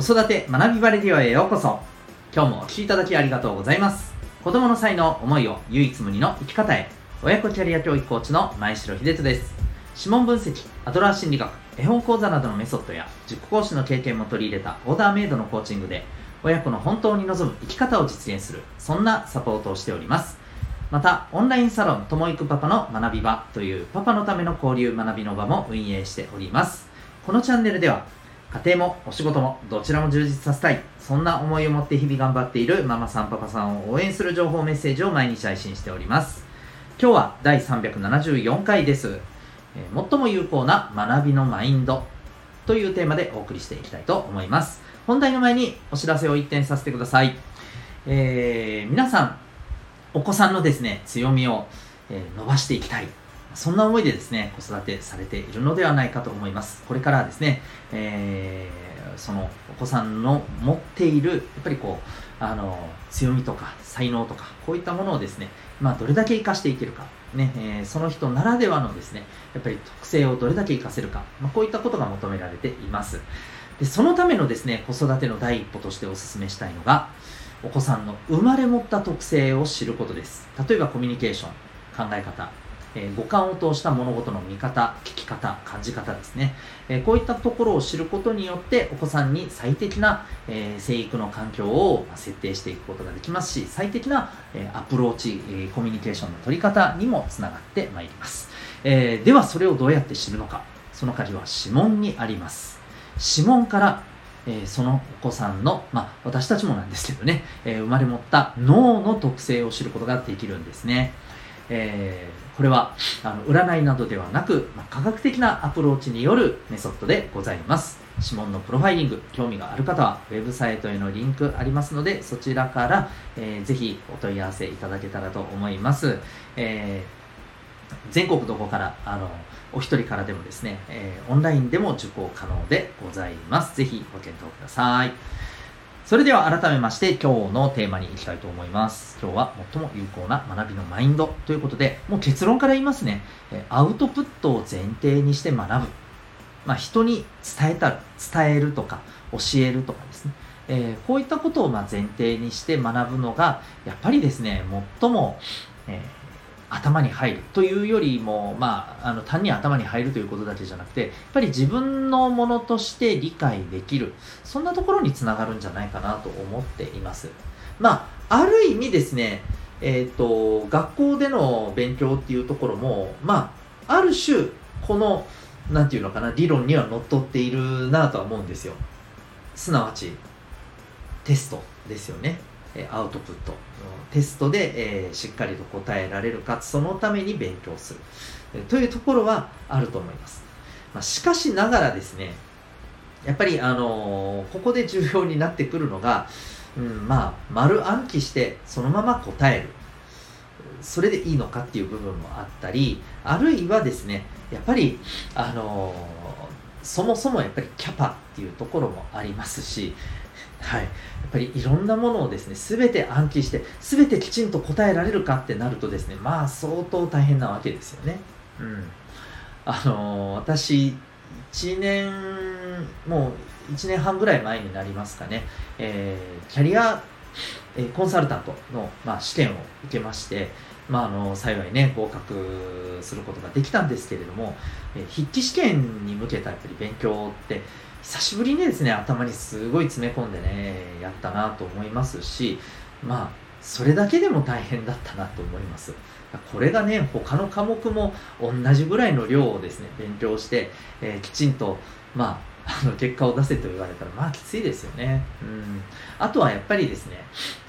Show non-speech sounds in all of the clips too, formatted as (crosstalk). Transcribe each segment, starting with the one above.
子育て学びバレディオへようこそ。今日もお聴きいただきありがとうございます。子供の才能思いを唯一無二の生き方へ。親子キャリア教育コーチの前城秀人です。指紋分析アドラー心理学絵本講座などのメソッドや塾講師の経験も取り入れたオーダーメイドのコーチングで親子の本当に望む生き方を実現するそんなサポートをしております。またオンラインサロンともいくパパの学び場というパパのための交流学びの場も運営しております。このチャンネルでは家庭もお仕事もどちらも充実させたい。そんな思いを持って日々頑張っているママさんパパさんを応援する情報メッセージを毎日配信しております。今日は第374回です、えー、最も有効な学びのマインドというテーマでお送りしていきたいと思います。本題の前にお知らせを一点させてください、えー、皆さんお子さんのですね強みを、えー、伸ばしていきたい。そんな思いでですね、子育てされているのではないかと思います。これからですね、えー、そのお子さんの持っている、やっぱりこう、あの、強みとか才能とか、こういったものをですね、まあ、どれだけ活かしていけるか、ね、えー、その人ならではのですね、やっぱり特性をどれだけ活かせるか、まあ、こういったことが求められています。で、そのためのですね、子育ての第一歩としてお勧めしたいのが、お子さんの生まれ持った特性を知ることです。例えばコミュニケーション、考え方、えー、五感を通した物事の見方、聞き方、感じ方ですね、えー、こういったところを知ることによってお子さんに最適な、えー、生育の環境を設定していくことができますし最適な、えアプローチ、えコミュニケーションの取り方にもつながってまいります、えではそれをどうやって知るのか。その鍵は指紋にあります。指紋からえー、そのお子さんの、まあ、私たちもなんですけどね、えー、生まれ持った脳の特性を知ることができるんですね。えー、これはあの占いなどではなく、まあ、科学的なアプローチによるメソッドでございます。指紋のプロファイリング興味がある方はウェブサイトへのリンクありますのでそちらから、えー、ぜひお問い合わせいただけたらと思います、えー、全国どこからあのお一人からでもですね、えー、オンラインでも受講可能でございます。ぜひご検討ください。それでは改めまして今日のテーマに行きたいと思います。今日は最も有効な学びのマインドということで、もう結論から言いますね。アウトプットを前提にして学ぶ。まあ、人に伝えた、伝えるとか教えるとかですね。えー、こういったことをま前提にして学ぶのが、やっぱりですね、最も、えー頭に入るというよりも、まあ、あの単に頭に入るということだけじゃなくてやっぱり自分のものとして理解できるそんなところにつながるんじゃないかなと思っています。まあある意味ですねえっ、ー、と学校での勉強っていうところもまあある種この何て言うのかな理論にはのっとっているなとは思うんですよ。すなわちテストですよね。アウトプットテストで、えー、しっかりと答えられるかそのために勉強する。というところはあると思います、まあ、しかしながらですねやっぱり、あのー、ここで重要になってくるのが、うん、まあ丸暗記してそのまま答える。それでいいのかっていう部分もあったりあるいはですねやっぱりあのー、そもそもやっぱりキャパっていうところもありますしはい、やっぱりいろんなものをですね全て暗記して全てきちんと答えられるかってなるとですねまあ相当大変なわけですよね。うん、あのー、私1年もう1年半ぐらい前になりますかね、えー、キャリア、えー、コンサルタントの、まあ、試験を受けまして、まあ、あの幸いね合格することができたんですけれども、え、筆記試験に向けたやっぱり勉強って久しぶりにですね頭にすごい詰め込んでねやったなと思いますしまあそれだけでも大変だったなと思います。これがね他の科目も同じぐらいの量をですね勉強して、えー、きちんとまああの結果を出せと言われたらまあきついですよね。うん。あとはやっぱりですね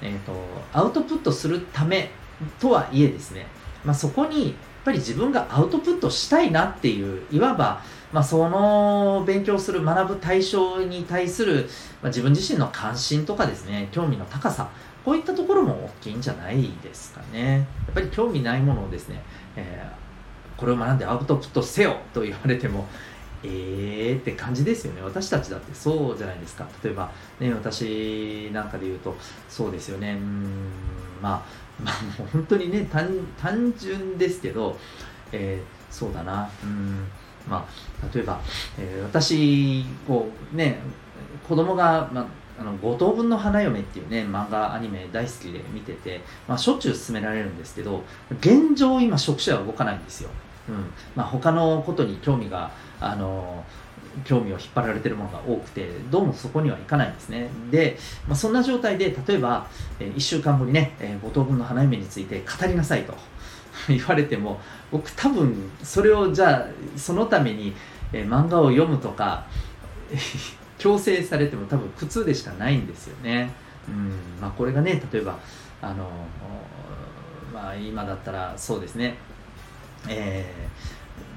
えっ、ー、とアウトプットするためとはいえですねまあそこにやっぱり自分がアウトプットしたいなっていういわばまあ、その勉強する学ぶ対象に対する、まあ、自分自身の関心とかですね興味の高さこういったところも大きいんじゃないですかね。やっぱり興味ないものをですね、えー、これを学んでアウトプットせよと言われてもえーって感じですよね。私たちだってそうじゃないですか。例えばね私なんかで言うとそうですよね。うんまあまあもう本当にね単純ですけど、えー、そうだな。うん。まあ、例えば、えー、私こうね子供が、まああの五等分の花嫁っていうね漫画アニメ大好きで見てて、まあ、しょっちゅう勧められるんですけど現状今触手は動かないんですよ、うん。まあ、他のことに興味があの興味を引っ張られてるものが多くてどうもそこにはいかないんですねで、まあ、そんな状態で例えば、えー、1週間後にね、えー、五等分の花嫁について語りなさいと (laughs) 言われても僕多分それをじゃあそのために、えー、漫画を読むとか (laughs) 強制されても多分苦痛でしかないんですよね。うんまあ、これがね例えばあの、まあ、今だったらそうですね、え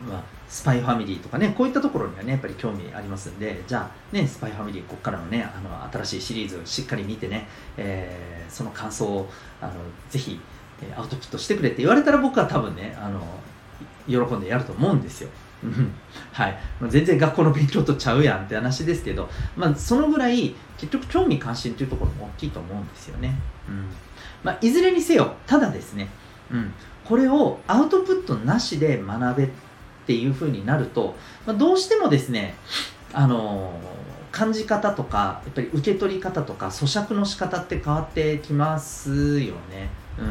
ーまあ、スパイファミリーとかねこういったところにはねやっぱり興味ありますんでじゃあねスパイファミリーここからのねあの新しいシリーズしっかり見てね、えー、その感想をあのぜひアウトプットしてくれって言われたら僕は多分ねあの喜んでやると思うんですよ。はい、全然学校の勉強とちゃうやんって話ですけど、まあ、そのぐらい結局興味関心というところも大きいと思うんですよね。うんまあ、いずれにせよただですね、うん、これをアウトプットなしで学べっていうふうになると、まあ、どうしてもですね、あの、感じ方とかやっぱり受け取り方とか咀嚼の仕方って変わってきますよね。うん。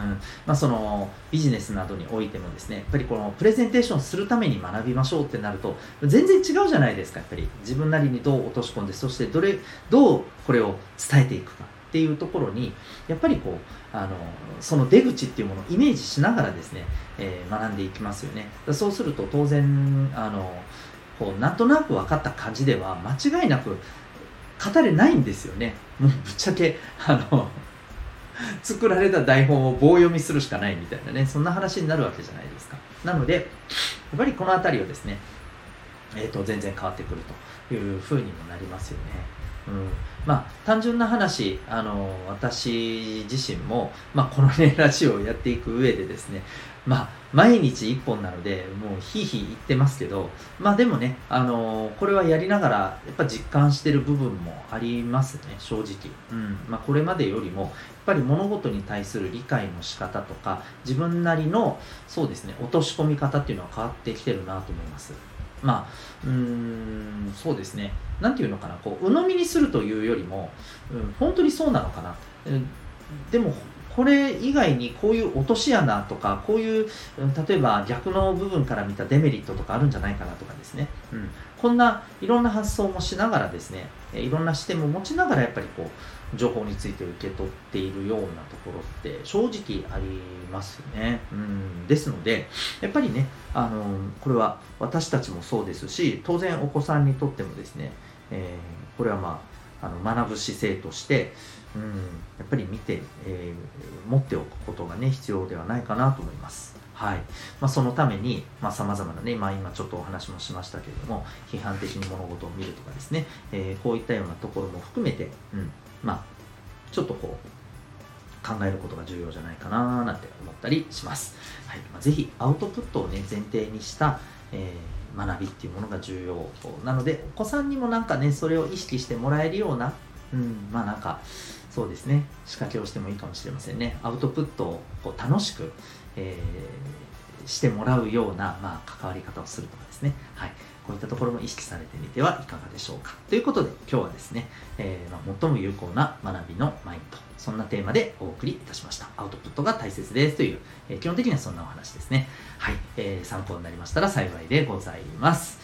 まあ、そのビジネスなどにおいてもですねやっぱりこのプレゼンテーションするために学びましょうってなると全然違うじゃないですかやっぱり。自分なりにどう落とし込んでそしてどれどうこれを伝えていくか。っていうところにやっぱりこうあのその出口っていうものをイメージしながらですね、えー、学んでいきますよね。そうすると当然あのこうなんとなく分かった感じでは間違いなく語れないんですよね。もうぶっちゃけあの作られた台本を棒読みするしかないみたいなねそんな話になるわけじゃないですか。なのでやっぱりこの辺りをですねえーと、全然変わってくるというふうにもなりますよね。うん、まあ単純な話あの私自身も、まあ、このね (laughs) ラジオをやっていく上でですねまあ、毎日1本なので、もうひいひい言ってますけど、まあでもね、あの、これはやりながら、やっぱ実感してる部分もありますね、正直。うん。まあこれまでよりも、やっぱり物事に対する理解の仕方とか、自分なりの、そうですね、落とし込み方っていうのは変わってきてるなと思います。まあ、うーん、そうですね。なんていうのかな、こう、鵜呑みにするというよりも、うん、本当にそうなのかな。うんでも、これ以外にこういう落とし穴とかこういう例えば逆の部分から見たデメリットとかあるんじゃないかなとかですね、うん、こんないろんな発想もしながらですねいろんな視点も持ちながらやっぱりこう情報について受け取っているようなところって正直ありますね、うん、ですのでやっぱりねあのこれは私たちもそうですし当然お子さんにとってもですね、えー、これはまああの学ぶ姿勢としてうん、やっぱり見て、えー、持っておくことがね必要ではないかなと思います。はいまあ、そのためにさまざ、まなね、まあ、今ちょっとお話もしましたけれども批判的に物事を見るとかですね、えー、こういったようなところも含めて、うんまあ、ちょっとこう考えることが重要じゃないかななんて思ったりします。はいまあ、ぜひアウトプットをね前提にした、えー、学びっていうものが重要なのでお子さんにもなんかねそれを意識してもらえるような、うん、まあなんかそうですね仕掛けをしてもいいかもしれませんね。アウトプットをこう楽しく、えー、してもらうような、まあ、関わり方をするとかですね。はい。こういったところも意識されてみてはいかがでしょうか。ということで今日はですね、えー、まあ、最も有効な学びのマインドそんなテーマでお送りいたしました。アウトプットが大切ですという、えー、基本的にはそんなお話ですね。はい、えー、参考になりましたら幸いでございます。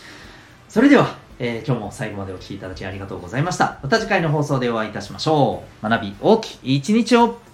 それではえ、今日も最後までお聴きいただきありがとうございました。また次回の放送でお会いいたしましょう。学び大きい一日を。